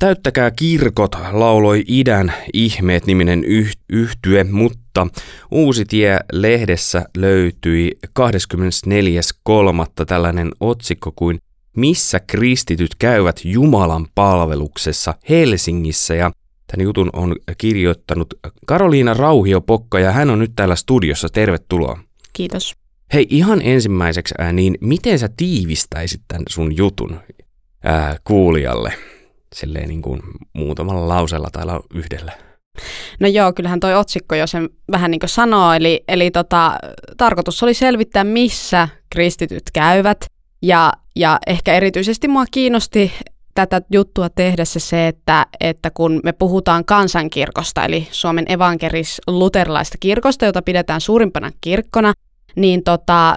Täyttäkää kirkot lauloi idän ihmeet niminen yh- yhtye, mutta Uusi tie lehdessä löytyi 24.3. tällainen otsikko kuin Missä kristityt käyvät Jumalan palveluksessa Helsingissä ja Tämän jutun on kirjoittanut Karoliina Rauhiopokka ja hän on nyt täällä studiossa. Tervetuloa. Kiitos. Hei, ihan ensimmäiseksi, niin miten sä tiivistäisit tämän sun jutun ää, kuulijalle? Silleen niin kuin muutamalla lausella tai yhdellä. No joo, kyllähän toi otsikko jo sen vähän niin kuin sanoo, eli, eli tota, tarkoitus oli selvittää, missä kristityt käyvät, ja, ja ehkä erityisesti mua kiinnosti tätä juttua tehdessä se, että, että kun me puhutaan kansankirkosta, eli Suomen evankelis-luterilaista kirkosta, jota pidetään suurimpana kirkkona, niin tota,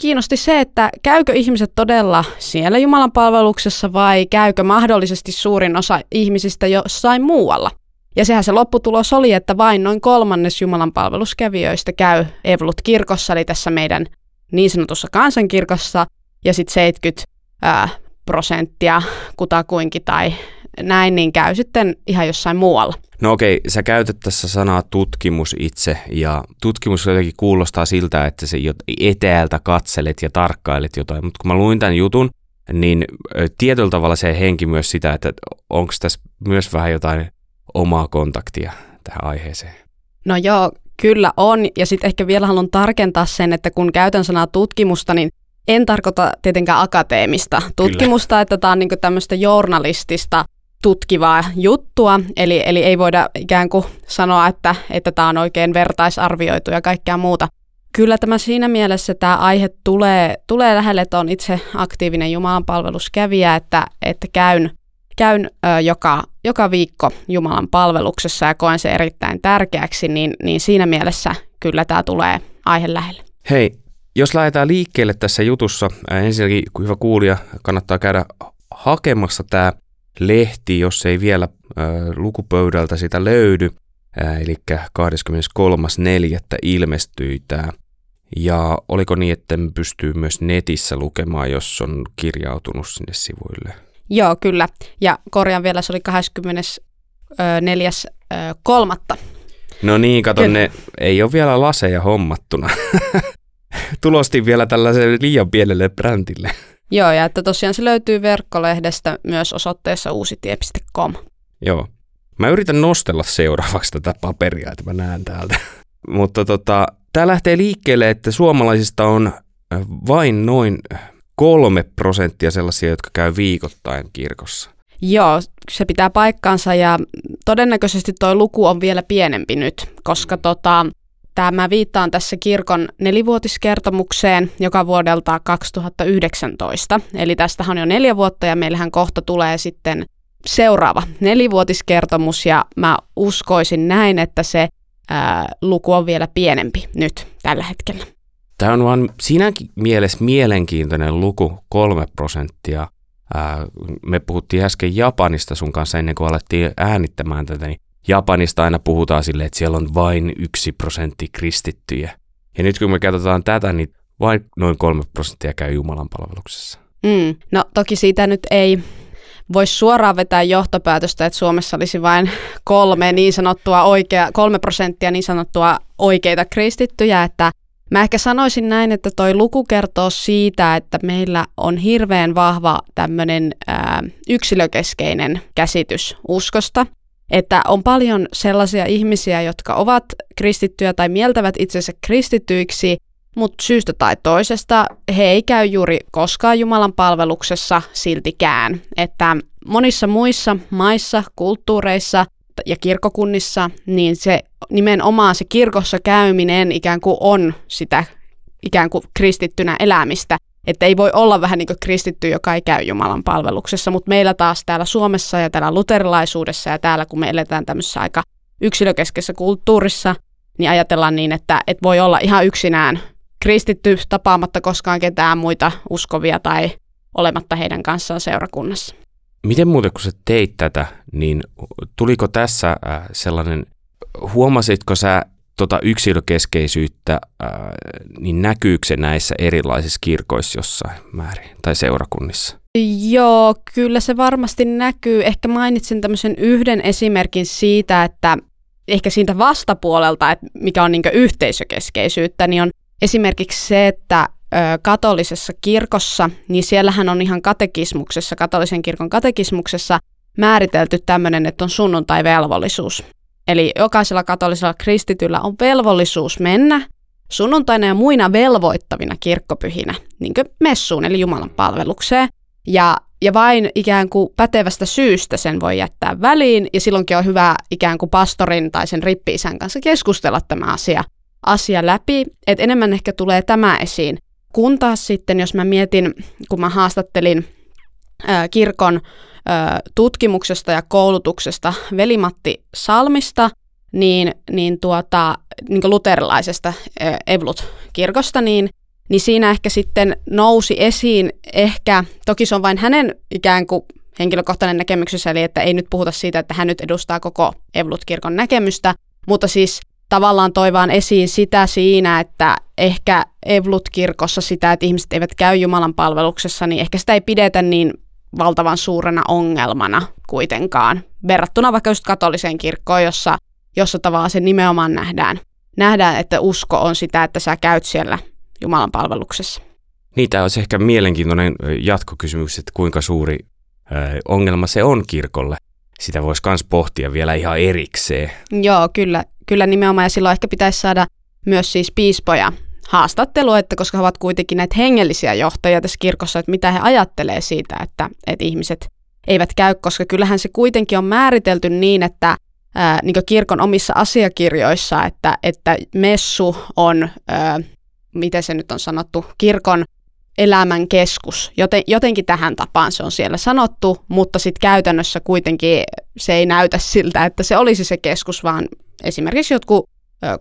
kiinnosti se, että käykö ihmiset todella siellä Jumalan palveluksessa vai käykö mahdollisesti suurin osa ihmisistä jossain muualla. Ja sehän se lopputulos oli, että vain noin kolmannes Jumalan palveluskävijöistä käy Evlut-kirkossa, eli tässä meidän niin sanotussa kansankirkossa, ja sitten 70 ää, prosenttia kutakuinkin tai näin, niin käy sitten ihan jossain muualla. No okei, sä käytät tässä sanaa tutkimus itse, ja tutkimus jotenkin kuulostaa siltä, että se etäältä katselet ja tarkkailet jotain, mutta kun mä luin tämän jutun, niin tietyllä tavalla se henki myös sitä, että onko tässä myös vähän jotain omaa kontaktia tähän aiheeseen? No joo, kyllä on. Ja sitten ehkä vielä haluan tarkentaa sen, että kun käytän sanaa tutkimusta, niin en tarkoita tietenkään akateemista tutkimusta, Kyllä. että tämä on niin tämmöistä journalistista tutkivaa juttua, eli, eli ei voida ikään kuin sanoa, että, että tämä on oikein vertaisarvioitu ja kaikkea muuta. Kyllä tämä siinä mielessä tämä aihe tulee, tulee lähelle, että on itse aktiivinen Jumalan palveluskävijä, että, että käyn, käyn ö, joka, joka viikko Jumalan palveluksessa ja koen se erittäin tärkeäksi, niin, niin siinä mielessä kyllä tämä tulee aihe lähelle. Hei, jos lähdetään liikkeelle tässä jutussa, ensinnäkin hyvä kuulija, kannattaa käydä hakemassa tämä lehti, jos ei vielä äh, lukupöydältä sitä löydy. Äh, eli 23.4. ilmestyi tämä. Ja oliko niin, että pystyy myös netissä lukemaan, jos on kirjautunut sinne sivuille? Joo, kyllä. Ja korjaan vielä, se oli 24.3. No niin, kato, ne ei ole vielä laseja hommattuna. tulostin vielä tällaiselle liian pienelle brändille. Joo, ja että tosiaan se löytyy verkkolehdestä myös osoitteessa uusitie.com. Joo. Mä yritän nostella seuraavaksi tätä paperia, että mä näen täältä. Mutta tota, tämä lähtee liikkeelle, että suomalaisista on vain noin kolme prosenttia sellaisia, jotka käy viikoittain kirkossa. Joo, se pitää paikkansa ja todennäköisesti tuo luku on vielä pienempi nyt, koska tota, Tämä viittaan tässä kirkon nelivuotiskertomukseen, joka vuodelta 2019. Eli tästä on jo neljä vuotta ja meillähän kohta tulee sitten seuraava nelivuotiskertomus ja mä uskoisin näin, että se ää, luku on vielä pienempi nyt tällä hetkellä. Tämä on vaan sinäkin mielessä mielenkiintoinen luku, kolme prosenttia. Ää, me puhuttiin äsken Japanista sun kanssa ennen kuin alettiin äänittämään tätä, niin Japanista aina puhutaan silleen, että siellä on vain yksi prosentti kristittyjä. Ja nyt kun me katsotaan tätä, niin vain noin kolme prosenttia käy Jumalan palveluksessa. Mm. No toki siitä nyt ei voi suoraan vetää johtopäätöstä, että Suomessa olisi vain kolme niin sanottua oikea, kolme prosenttia niin sanottua oikeita kristittyjä, että Mä ehkä sanoisin näin, että toi luku kertoo siitä, että meillä on hirveän vahva tämmöinen yksilökeskeinen käsitys uskosta että on paljon sellaisia ihmisiä, jotka ovat kristittyjä tai mieltävät itsensä kristittyiksi, mutta syystä tai toisesta he ei käy juuri koskaan Jumalan palveluksessa siltikään. Että monissa muissa maissa, kulttuureissa ja kirkokunnissa, niin se nimenomaan se kirkossa käyminen ikään kuin on sitä ikään kuin kristittynä elämistä. Että ei voi olla vähän niin kuin kristitty, joka ei käy Jumalan palveluksessa, mutta meillä taas täällä Suomessa ja täällä luterilaisuudessa ja täällä kun me eletään tämmöisessä aika yksilökeskeisessä kulttuurissa, niin ajatellaan niin, että, että voi olla ihan yksinään kristitty tapaamatta koskaan ketään muita uskovia tai olematta heidän kanssaan seurakunnassa. Miten muuten kun sä teit tätä, niin tuliko tässä äh, sellainen, huomasitko sä tota yksilökeskeisyyttä, ää, niin näkyykö se näissä erilaisissa kirkoissa jossain määrin tai seurakunnissa? Joo, kyllä se varmasti näkyy. Ehkä mainitsin tämmöisen yhden esimerkin siitä, että ehkä siitä vastapuolelta, että mikä on niin yhteisökeskeisyyttä, niin on esimerkiksi se, että katolisessa kirkossa, niin siellähän on ihan katekismuksessa, katolisen kirkon katekismuksessa määritelty tämmöinen, että on sunnuntai-velvollisuus. Eli jokaisella katolisella kristityllä on velvollisuus mennä sunnuntaina ja muina velvoittavina kirkkopyhinä, niin kuin messuun eli Jumalan palvelukseen. Ja, ja vain ikään kuin pätevästä syystä sen voi jättää väliin, ja silloinkin on hyvä ikään kuin pastorin tai sen rippi-isän kanssa keskustella tämä asia, asia läpi, että enemmän ehkä tulee tämä esiin. Kun taas sitten, jos mä mietin, kun mä haastattelin kirkon tutkimuksesta ja koulutuksesta Velimatti Salmista, niin, niin, tuota, niin luterilaisesta Evlut-kirkosta, niin, niin siinä ehkä sitten nousi esiin ehkä, toki se on vain hänen ikään kuin henkilökohtainen näkemyksensä, eli että ei nyt puhuta siitä, että hän nyt edustaa koko Evlut-kirkon näkemystä, mutta siis tavallaan toi vaan esiin sitä siinä, että ehkä Evlut-kirkossa sitä, että ihmiset eivät käy Jumalan palveluksessa, niin ehkä sitä ei pidetä niin valtavan suurena ongelmana kuitenkaan, verrattuna vaikka just katoliseen kirkkoon, jossa, jossa tavallaan se nimenomaan nähdään, nähdään, että usko on sitä, että sä käyt siellä Jumalan palveluksessa. Niitä olisi ehkä mielenkiintoinen jatkokysymys, että kuinka suuri ongelma se on kirkolle. Sitä voisi myös pohtia vielä ihan erikseen. Joo, kyllä, kyllä nimenomaan. Ja silloin ehkä pitäisi saada myös siis piispoja haastattelua, että koska he ovat kuitenkin näitä hengellisiä johtajia tässä kirkossa, että mitä he ajattelee siitä, että, että ihmiset eivät käy, koska kyllähän se kuitenkin on määritelty niin, että ää, niin kirkon omissa asiakirjoissa, että, että messu on, ää, miten se nyt on sanottu, kirkon elämän keskus. Joten, jotenkin tähän tapaan se on siellä sanottu, mutta sitten käytännössä kuitenkin se ei näytä siltä, että se olisi se keskus, vaan esimerkiksi jotkut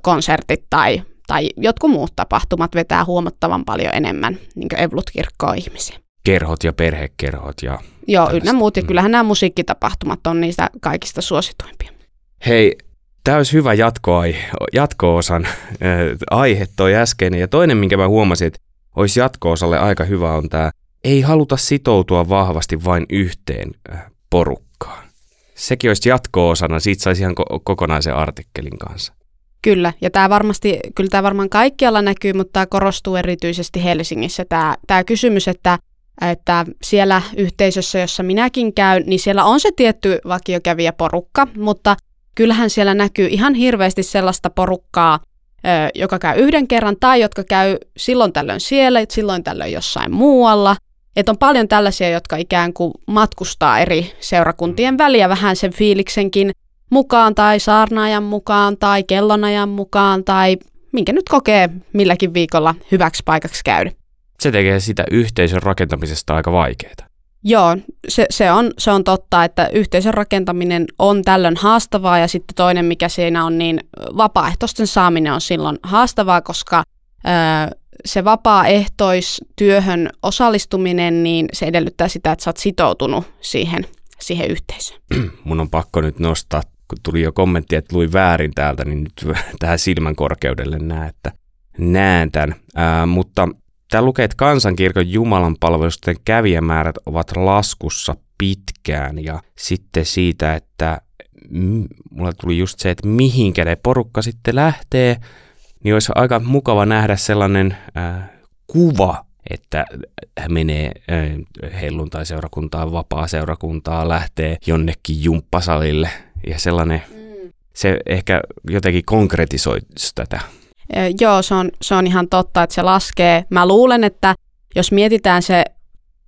konsertit tai, tai jotkut muut tapahtumat vetää huomattavan paljon enemmän niin Evlut-kirkkoa ihmisiä. Kerhot ja perhekerhot ja... Joo, ynnä muut. Ja mm. kyllähän nämä musiikkitapahtumat on niistä kaikista suosituimpia. Hei, tämä olisi hyvä jatko jatko-osan äh, aihe toi äskeinen. Ja toinen, minkä mä huomasin, että olisi jatko-osalle aika hyvä, on tämä ei haluta sitoutua vahvasti vain yhteen äh, porukkaan. Sekin olisi jatko-osana, siitä saisi ihan ko- kokonaisen artikkelin kanssa. Kyllä, ja tämä varmasti, kyllä tämä varmaan kaikkialla näkyy, mutta tämä korostuu erityisesti Helsingissä. Tämä, tämä kysymys, että, että siellä yhteisössä, jossa minäkin käyn, niin siellä on se tietty vakiokävijä porukka, mutta kyllähän siellä näkyy ihan hirveästi sellaista porukkaa, joka käy yhden kerran tai jotka käy silloin tällöin siellä, silloin tällöin jossain muualla. Että on paljon tällaisia, jotka ikään kuin matkustaa eri seurakuntien väliä vähän sen fiiliksenkin mukaan tai saarnaajan mukaan tai kellonajan mukaan tai minkä nyt kokee milläkin viikolla hyväksi paikaksi käydä. Se tekee sitä yhteisön rakentamisesta aika vaikeaa. Joo, se, se, on, se on totta, että yhteisön rakentaminen on tällöin haastavaa ja sitten toinen, mikä siinä on, niin vapaaehtoisten saaminen on silloin haastavaa, koska ö, se vapaaehtoistyöhön osallistuminen, niin se edellyttää sitä, että sä oot sitoutunut siihen, siihen yhteisöön. Mun on pakko nyt nostaa, kun tuli jo kommentti, että luin väärin täältä, niin nyt tähän silmän korkeudelle näen, että näen tämän. Ää, mutta Tämä lukee, että kansankirkon Jumalan palvelusten kävijämäärät ovat laskussa pitkään ja sitten siitä, että mulla tuli just se, että mihinkä ne porukka sitten lähtee, niin olisi aika mukava nähdä sellainen äh, kuva, että hän menee helluntai-seurakuntaan, vapaa-seurakuntaa, lähtee jonnekin jumppasalille ja sellainen, mm. se ehkä jotenkin konkretisoi tätä. Joo, se on, se on ihan totta, että se laskee. Mä luulen, että jos mietitään se,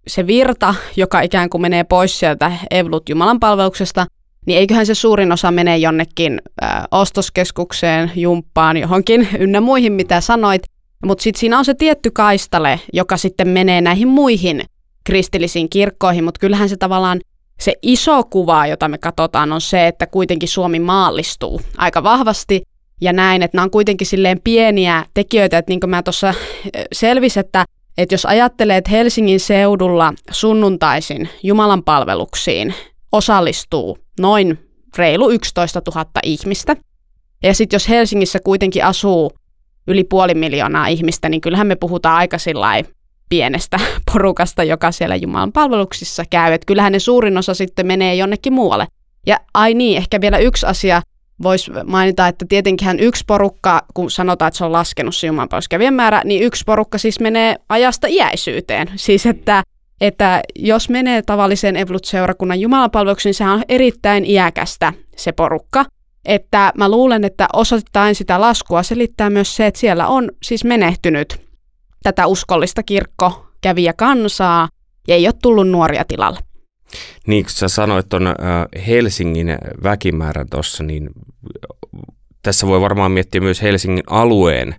se virta, joka ikään kuin menee pois sieltä Evlut Jumalan palveluksesta, niin eiköhän se suurin osa mene jonnekin ö, ostoskeskukseen, jumppaan, johonkin ynnä muihin, mitä sanoit. Mutta sitten siinä on se tietty kaistale, joka sitten menee näihin muihin kristillisiin kirkkoihin, mutta kyllähän se tavallaan se iso kuva, jota me katsotaan, on se, että kuitenkin Suomi maallistuu aika vahvasti – ja näin, että nämä on kuitenkin silleen pieniä tekijöitä, että niin kuin mä tuossa selvisin, että, että jos ajattelee, että Helsingin seudulla sunnuntaisin Jumalan palveluksiin osallistuu noin reilu 11 000 ihmistä, ja sitten jos Helsingissä kuitenkin asuu yli puoli miljoonaa ihmistä, niin kyllähän me puhutaan aika pienestä porukasta, joka siellä Jumalan palveluksissa käy. Et kyllähän ne suurin osa sitten menee jonnekin muualle. Ja ai niin, ehkä vielä yksi asia voisi mainita, että tietenkin yksi porukka, kun sanotaan, että se on laskenut se jumalanpalveluskävijän määrä, niin yksi porukka siis menee ajasta iäisyyteen. Siis että, että jos menee tavalliseen Evolut-seurakunnan jumalanpalvelukseen, niin sehän on erittäin iäkästä se porukka. Että mä luulen, että osittain sitä laskua selittää myös se, että siellä on siis menehtynyt tätä uskollista kirkko kansaa ja ei ole tullut nuoria tilalle. Niin, kun sä sanoit tuon Helsingin väkimäärän tuossa, niin tässä voi varmaan miettiä myös Helsingin alueen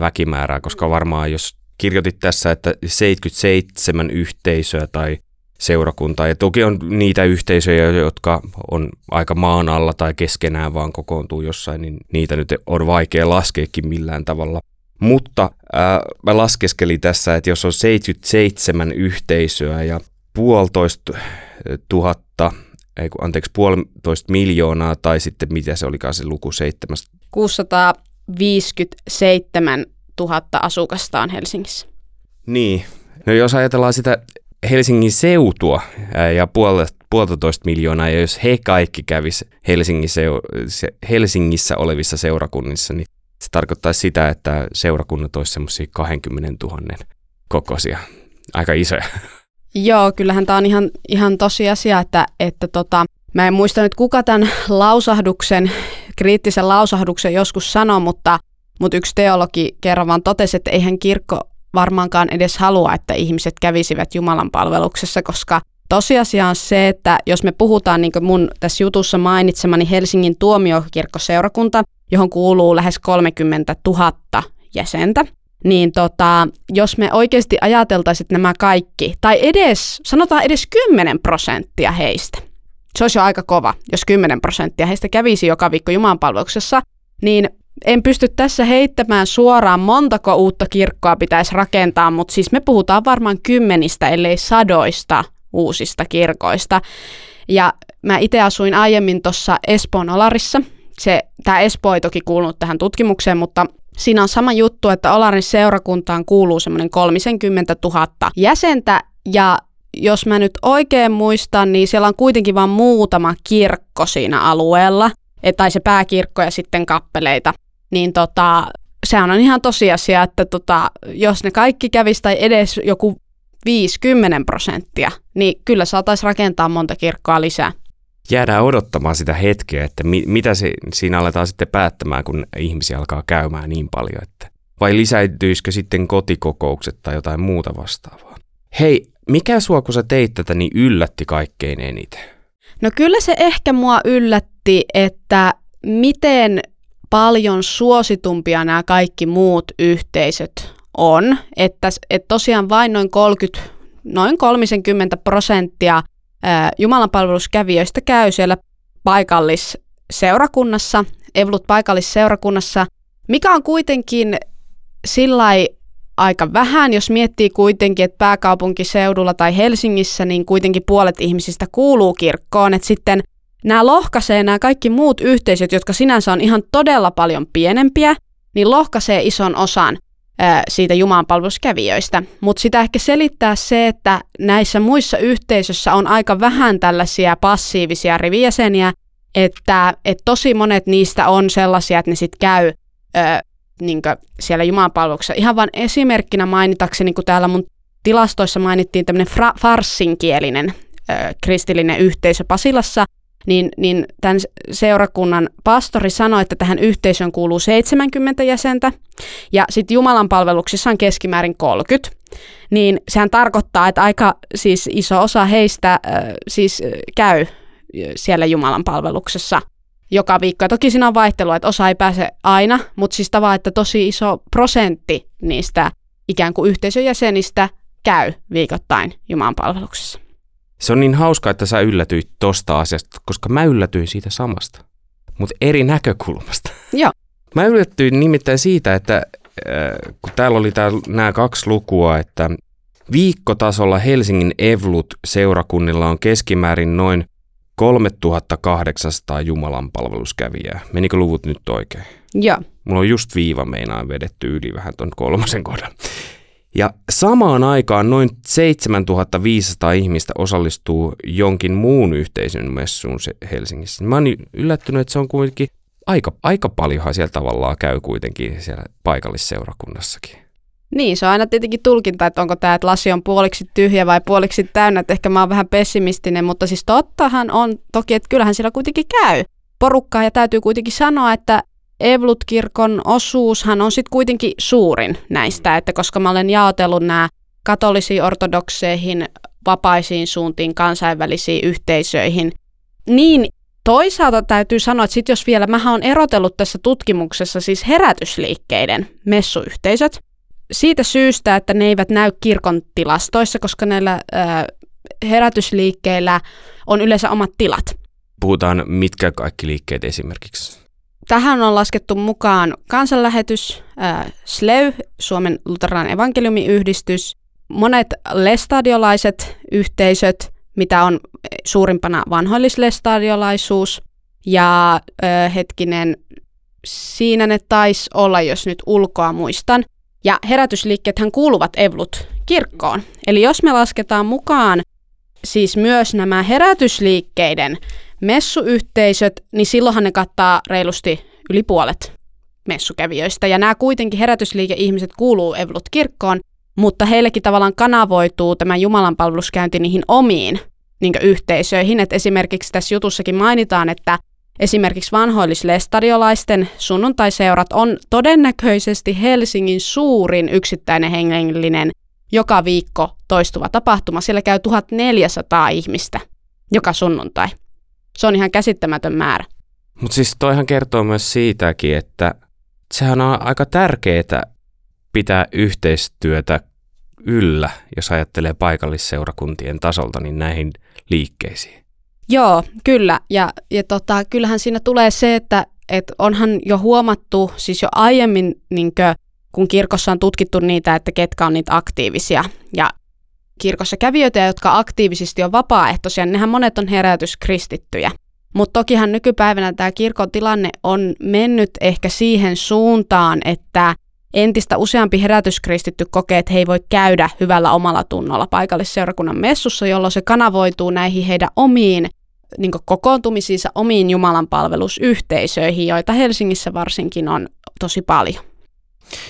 väkimäärää, koska varmaan jos kirjoitit tässä, että 77 yhteisöä tai seurakuntaa, ja toki on niitä yhteisöjä, jotka on aika maan alla tai keskenään vaan kokoontuu jossain, niin niitä nyt on vaikea laskeekin millään tavalla. Mutta ää, mä laskeskelin tässä, että jos on 77 yhteisöä ja puolitoista tuhatta, ei kun, anteeksi, puolitoista miljoonaa, tai sitten mitä se olikaan se luku seitsemästä? 657 000 asukasta on Helsingissä. Niin. No jos ajatellaan sitä Helsingin seutua ja puolitoista miljoonaa, ja jos he kaikki kävis Helsingissä, Helsingissä olevissa seurakunnissa, niin se tarkoittaisi sitä, että seurakunnat olisivat semmoisia 20 000 kokoisia. Aika isoja. Joo, kyllähän tämä on ihan, ihan tosiasia, että, että tota, mä en muista nyt kuka tämän lausahduksen, kriittisen lausahduksen joskus sanoi, mutta, mutta yksi teologi kerran vaan totesi, että eihän kirkko varmaankaan edes halua, että ihmiset kävisivät Jumalan palveluksessa, koska tosiasia on se, että jos me puhutaan niin kuin mun tässä jutussa mainitsemani Helsingin tuomiokirkkoseurakunta, johon kuuluu lähes 30 000 jäsentä, niin tota, jos me oikeasti ajateltaisiin, nämä kaikki, tai edes, sanotaan edes 10 prosenttia heistä, se olisi jo aika kova, jos 10 prosenttia heistä kävisi joka viikko Jumalanpalveluksessa, niin en pysty tässä heittämään suoraan, montako uutta kirkkoa pitäisi rakentaa, mutta siis me puhutaan varmaan kymmenistä, ellei sadoista uusista kirkoista. Ja mä itse asuin aiemmin tuossa Espoon Olarissa. Se, tämä Espoo ei toki kuulunut tähän tutkimukseen, mutta Siinä on sama juttu, että Olarin seurakuntaan kuuluu semmoinen 30 000 jäsentä ja jos mä nyt oikein muistan, niin siellä on kuitenkin vain muutama kirkko siinä alueella, tai se pääkirkko ja sitten kappeleita. Niin tota, se on ihan tosiasia, että tota, jos ne kaikki kävisi tai edes joku 50 prosenttia, niin kyllä saataisiin rakentaa monta kirkkoa lisää jäädään odottamaan sitä hetkeä, että mi- mitä se, siinä aletaan sitten päättämään, kun ihmisiä alkaa käymään niin paljon. Että vai lisäytyisikö sitten kotikokoukset tai jotain muuta vastaavaa? Hei, mikä sua, kun sä teit tätä, niin yllätti kaikkein eniten? No kyllä se ehkä mua yllätti, että miten paljon suositumpia nämä kaikki muut yhteisöt on. Että, että tosiaan vain noin 30, noin 30 prosenttia jumalanpalveluskävijöistä käy siellä paikallisseurakunnassa, Evlut paikallisseurakunnassa, mikä on kuitenkin sillä aika vähän, jos miettii kuitenkin, että pääkaupunkiseudulla tai Helsingissä, niin kuitenkin puolet ihmisistä kuuluu kirkkoon, että sitten nämä lohkaisee nämä kaikki muut yhteisöt, jotka sinänsä on ihan todella paljon pienempiä, niin lohkaisee ison osan siitä Jumalan palveluskävijöistä. Mutta sitä ehkä selittää se, että näissä muissa yhteisöissä on aika vähän tällaisia passiivisia rivijäseniä, että et tosi monet niistä on sellaisia, että ne sitten käy ö, niin siellä Jumalan palveluksessa. Ihan vain esimerkkinä mainitakseni, kun täällä mun tilastoissa mainittiin tämmöinen fra- farsinkielinen ö, kristillinen yhteisö Pasilassa, niin, niin tämän seurakunnan pastori sanoi, että tähän yhteisöön kuuluu 70 jäsentä ja sitten Jumalan palveluksissa on keskimäärin 30. Niin sehän tarkoittaa, että aika siis iso osa heistä äh, siis käy siellä Jumalan palveluksessa joka viikko. Ja toki siinä on vaihtelua, että osa ei pääse aina, mutta siis tavallaan, että tosi iso prosentti niistä ikään kuin yhteisön jäsenistä käy viikoittain Jumalan palveluksessa. Se on niin hauska, että sä yllätyit tosta asiasta, koska mä yllätyin siitä samasta, mutta eri näkökulmasta. Joo. Mä yllätyin nimittäin siitä, että äh, kun täällä oli nämä kaksi lukua, että viikkotasolla Helsingin Evlut-seurakunnilla on keskimäärin noin 3800 Jumalan palveluskävijää. Menikö luvut nyt oikein? Joo. Mulla on just viiva meinaan vedetty yli vähän ton kolmosen kohdan. Ja samaan aikaan noin 7500 ihmistä osallistuu jonkin muun yhteisön messuun Helsingissä. Mä oon yllättynyt, että se on kuitenkin aika, aika paljonhan siellä tavallaan käy kuitenkin siellä paikallisseurakunnassakin. Niin, se on aina tietenkin tulkinta, että onko tämä, että lasi on puoliksi tyhjä vai puoliksi täynnä, että ehkä mä oon vähän pessimistinen, mutta siis tottahan on toki, että kyllähän siellä kuitenkin käy porukkaa ja täytyy kuitenkin sanoa, että Evlut-kirkon osuushan on sitten kuitenkin suurin näistä, että koska mä olen jaotellut nämä katolisiin, ortodokseihin, vapaisiin suuntiin, kansainvälisiin yhteisöihin, niin toisaalta täytyy sanoa, että sit jos vielä, mä oon erotellut tässä tutkimuksessa siis herätysliikkeiden messuyhteisöt, siitä syystä, että ne eivät näy kirkon tilastoissa, koska näillä äh, herätysliikkeillä on yleensä omat tilat. Puhutaan mitkä kaikki liikkeet esimerkiksi? Tähän on laskettu mukaan kansanlähetys, äh, SLEY, Suomen luterilainen evankeliumiyhdistys, monet lestadiolaiset yhteisöt, mitä on suurimpana vanhoillislestadiolaisuus, ja äh, hetkinen, siinä ne taisi olla, jos nyt ulkoa muistan. Ja herätysliikkeethän kuuluvat Evlut kirkkoon. Eli jos me lasketaan mukaan siis myös nämä herätysliikkeiden messuyhteisöt, niin silloinhan ne kattaa reilusti yli puolet messukävijöistä. Ja nämä kuitenkin herätysliike-ihmiset kuuluu Evlut-kirkkoon, mutta heillekin tavallaan kanavoituu tämä Jumalan palveluskäynti niihin omiin niin yhteisöihin. Et esimerkiksi tässä jutussakin mainitaan, että esimerkiksi vanhoillislestadiolaisten sunnuntaiseurat on todennäköisesti Helsingin suurin yksittäinen hengellinen joka viikko toistuva tapahtuma. Siellä käy 1400 ihmistä joka sunnuntai. Se on ihan käsittämätön määrä. Mutta siis toihan kertoo myös siitäkin, että sehän on aika tärkeää pitää yhteistyötä yllä, jos ajattelee paikallisseurakuntien tasolta, niin näihin liikkeisiin. Joo, kyllä. Ja, ja tota, kyllähän siinä tulee se, että et onhan jo huomattu, siis jo aiemmin, niinkö, kun kirkossa on tutkittu niitä, että ketkä on niitä aktiivisia. Ja kirkossa kävijöitä, jotka aktiivisesti on vapaaehtoisia, niin nehän monet on herätyskristittyjä. Mutta tokihan nykypäivänä tämä kirkon tilanne on mennyt ehkä siihen suuntaan, että entistä useampi herätyskristitty kokee, että he ei voi käydä hyvällä omalla tunnolla paikallisseurakunnan messussa, jolloin se kanavoituu näihin heidän omiin niin kokoontumisiinsa, omiin Jumalan palvelusyhteisöihin, joita Helsingissä varsinkin on tosi paljon.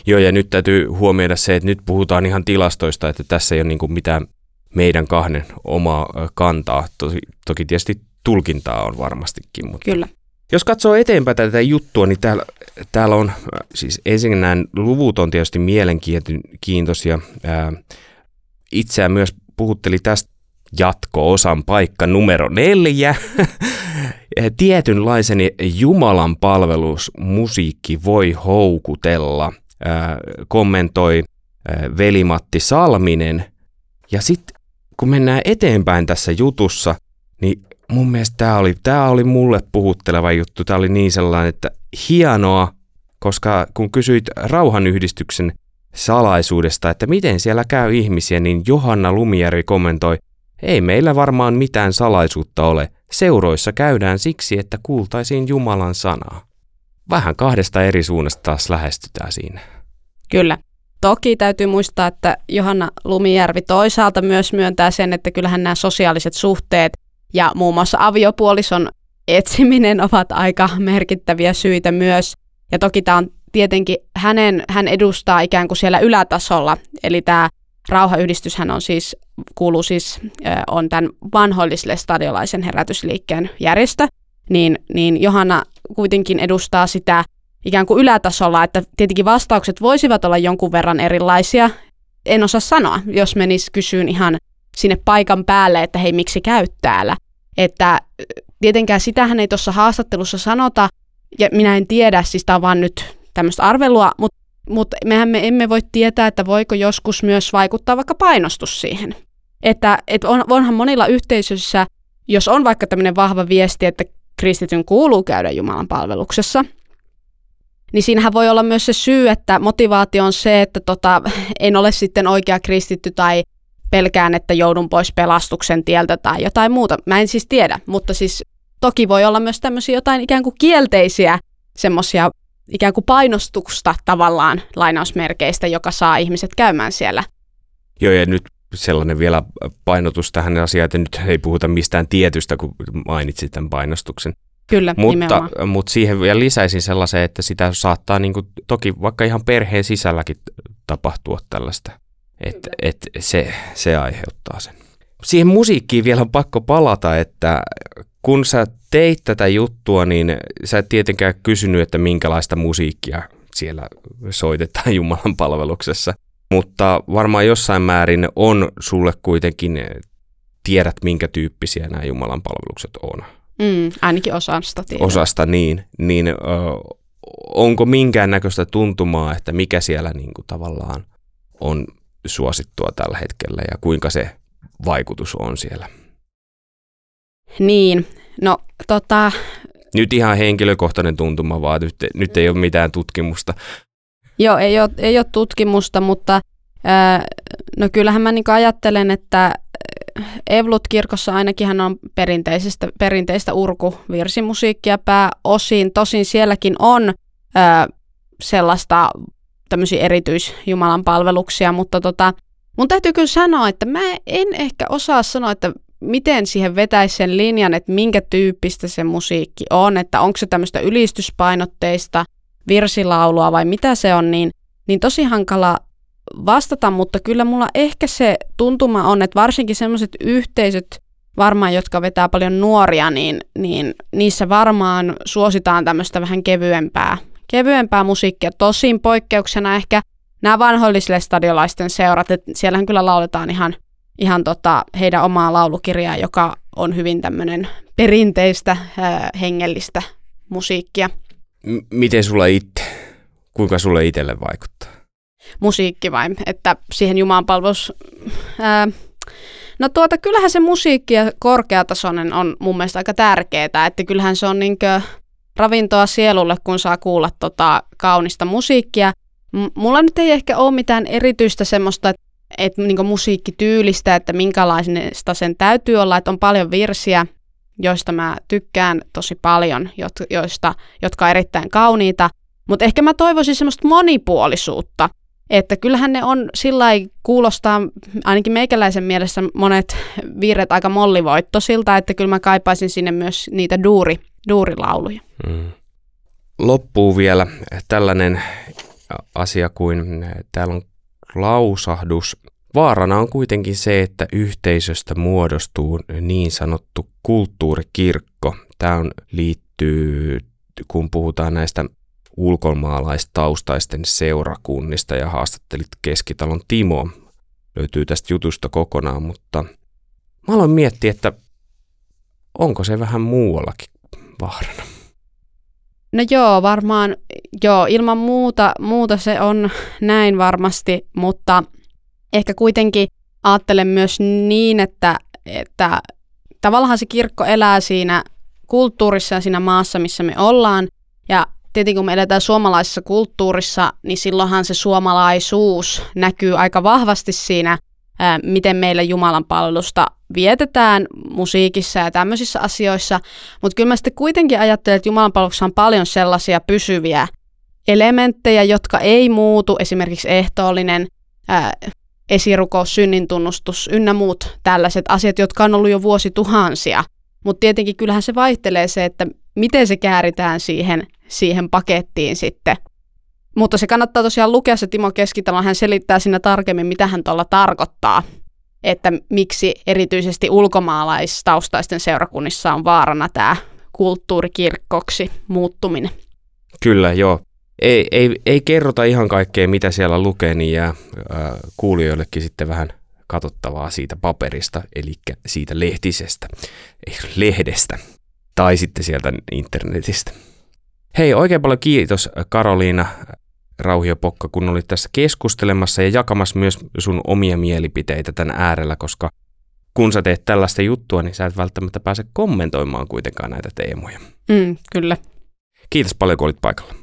Joo, ja nyt täytyy huomioida se, että nyt puhutaan ihan tilastoista, että tässä ei ole niin mitään meidän kahden omaa kantaa. Toki, toki tietysti tulkintaa on varmastikin. Mutta Kyllä. Jos katsoo eteenpäin tätä juttua, niin täällä, täällä on, siis ensin nämä luvut on tietysti mielenkiintoisia. Ää, itseään myös puhutteli tästä jatko-osan paikka numero neljä. Tietynlaisen Jumalan palvelusmusiikki voi houkutella, kommentoi velimatti Salminen. Ja sitten kun mennään eteenpäin tässä jutussa, niin mun mielestä tämä oli, tää oli mulle puhutteleva juttu. Tämä oli niin sellainen, että hienoa, koska kun kysyit rauhanyhdistyksen salaisuudesta, että miten siellä käy ihmisiä, niin Johanna Lumijärvi kommentoi, ei meillä varmaan mitään salaisuutta ole. Seuroissa käydään siksi, että kuultaisiin Jumalan sanaa. Vähän kahdesta eri suunnasta taas lähestytään siinä. Kyllä. Toki täytyy muistaa, että Johanna Lumijärvi toisaalta myös myöntää sen, että kyllähän nämä sosiaaliset suhteet ja muun muassa aviopuolison etsiminen ovat aika merkittäviä syitä myös. Ja toki tämä on tietenkin hänen, hän edustaa ikään kuin siellä ylätasolla, eli tämä rauhayhdistyshän on siis, kuuluu siis, on tämän vanhoilliselle stadiolaisen herätysliikkeen järjestö, niin, niin Johanna kuitenkin edustaa sitä ikään kuin ylätasolla, että tietenkin vastaukset voisivat olla jonkun verran erilaisia. En osaa sanoa, jos menis kysyyn ihan sinne paikan päälle, että hei, miksi käy täällä. Että tietenkään sitähän ei tuossa haastattelussa sanota, ja minä en tiedä, siis tämä on vaan nyt tämmöistä arvelua, mutta mutta mehän me emme voi tietää, että voiko joskus myös vaikuttaa vaikka painostus siihen. Että et on, onhan monilla yhteisöissä, jos on vaikka tämmöinen vahva viesti, että kristityn kuuluu käydä Jumalan palveluksessa, niin siinähän voi olla myös se syy, että motivaatio on se, että tota, en ole sitten oikea kristitty tai pelkään, että joudun pois pelastuksen tieltä tai jotain muuta. Mä en siis tiedä, mutta siis toki voi olla myös tämmöisiä jotain ikään kuin kielteisiä semmoisia ikään kuin painostusta tavallaan lainausmerkeistä, joka saa ihmiset käymään siellä. Joo, ja nyt sellainen vielä painotus tähän asiaan, että nyt ei puhuta mistään tietystä, kun mainitsit tämän painostuksen. Kyllä, mutta, mutta siihen vielä lisäisin sellaisen, että sitä saattaa niin kuin, toki vaikka ihan perheen sisälläkin tapahtua tällaista, että et se, se aiheuttaa sen. Siihen musiikkiin vielä on pakko palata, että kun sä teit tätä juttua, niin sä et tietenkään kysynyt, että minkälaista musiikkia siellä soitetaan Jumalan palveluksessa. Mutta varmaan jossain määrin on sulle kuitenkin, tiedät minkä tyyppisiä nämä Jumalan palvelukset on. Mm, ainakin osasta tiedän. Osasta niin, niin ö, onko minkäännäköistä tuntumaa, että mikä siellä niin kuin tavallaan on suosittua tällä hetkellä ja kuinka se vaikutus on siellä? Niin, no tota... Nyt ihan henkilökohtainen tuntuma vaan, nyt, nyt ei ole mitään tutkimusta. Joo, ei ole, ei ole tutkimusta, mutta ää, no kyllähän mä niin ajattelen, että Evlut-kirkossa ainakin hän on perinteisestä, perinteistä urkuvirsimusiikkia pääosin. Tosin sielläkin on ää, sellaista tämmöisiä erityisjumalan palveluksia, mutta tota, mun täytyy kyllä sanoa, että mä en ehkä osaa sanoa, että miten siihen vetäisi sen linjan, että minkä tyyppistä se musiikki on, että onko se tämmöistä ylistyspainotteista virsilaulua vai mitä se on, niin, niin tosi hankala vastata, mutta kyllä mulla ehkä se tuntuma on, että varsinkin semmoiset yhteisöt, varmaan, jotka vetää paljon nuoria, niin, niin niissä varmaan suositaan tämmöistä vähän kevyempää, kevyempää musiikkia. Tosin poikkeuksena ehkä nämä vanhoillisille stadiolaisten seurat, että siellähän kyllä lauletaan ihan, ihan tota heidän omaa laulukirjaa, joka on hyvin tämmöinen perinteistä ää, hengellistä musiikkia. Miten sulla itse, kuinka sulle itselle vaikuttaa? musiikki vai, että siihen Jumalan palvelus... Ää, no tuota, kyllähän se musiikki ja korkeatasoinen on mun mielestä aika tärkeää, että kyllähän se on niinkö ravintoa sielulle, kun saa kuulla tota kaunista musiikkia. M- mulla nyt ei ehkä ole mitään erityistä semmoista, että et, niin musiikkityylistä, että minkälaista sen täytyy olla, että on paljon virsiä, joista mä tykkään tosi paljon, joista, jotka on erittäin kauniita, mutta ehkä mä toivoisin semmoista monipuolisuutta, että kyllähän ne on sillä kuulostaa, ainakin meikäläisen mielessä monet virret aika mollivoittosilta, että kyllä mä kaipaisin sinne myös niitä duuri, duurilauluja. Mm. Loppuu vielä tällainen asia kuin täällä on lausahdus. Vaarana on kuitenkin se, että yhteisöstä muodostuu niin sanottu kulttuurikirkko. Tämä on, liittyy, kun puhutaan näistä ulkomaalaistaustaisten seurakunnista ja haastattelit Keskitalon Timo. Löytyy tästä jutusta kokonaan, mutta mä aloin miettiä, että onko se vähän muuallakin vaarana. No joo, varmaan, joo, ilman muuta, muuta se on näin varmasti, mutta ehkä kuitenkin ajattelen myös niin, että, että tavallaan se kirkko elää siinä kulttuurissa ja siinä maassa, missä me ollaan, ja tietenkin kun me eletään suomalaisessa kulttuurissa, niin silloinhan se suomalaisuus näkyy aika vahvasti siinä, miten meillä Jumalan palvelusta vietetään musiikissa ja tämmöisissä asioissa. Mutta kyllä mä sitten kuitenkin ajattelen, että Jumalan palveluksessa on paljon sellaisia pysyviä elementtejä, jotka ei muutu, esimerkiksi ehtoollinen esirukous, synnintunnustus ynnä muut tällaiset asiat, jotka on ollut jo vuosituhansia. Mutta tietenkin kyllähän se vaihtelee se, että miten se kääritään siihen siihen pakettiin sitten. Mutta se kannattaa tosiaan lukea se Timo Keskitalo, hän selittää siinä tarkemmin, mitä hän tuolla tarkoittaa, että miksi erityisesti ulkomaalaistaustaisten seurakunnissa on vaarana tämä kulttuurikirkkoksi muuttuminen. Kyllä, joo. Ei, ei, ei kerrota ihan kaikkea, mitä siellä lukee, niin jää äh, kuulijoillekin sitten vähän katsottavaa siitä paperista, eli siitä lehtisestä, lehdestä, tai sitten sieltä internetistä. Hei, oikein paljon kiitos Karoliina Rauhiopokka, kun olit tässä keskustelemassa ja jakamassa myös sun omia mielipiteitä tämän äärellä, koska kun sä teet tällaista juttua, niin sä et välttämättä pääse kommentoimaan kuitenkaan näitä teemoja. Mm, kyllä. Kiitos paljon, kun olit paikalla.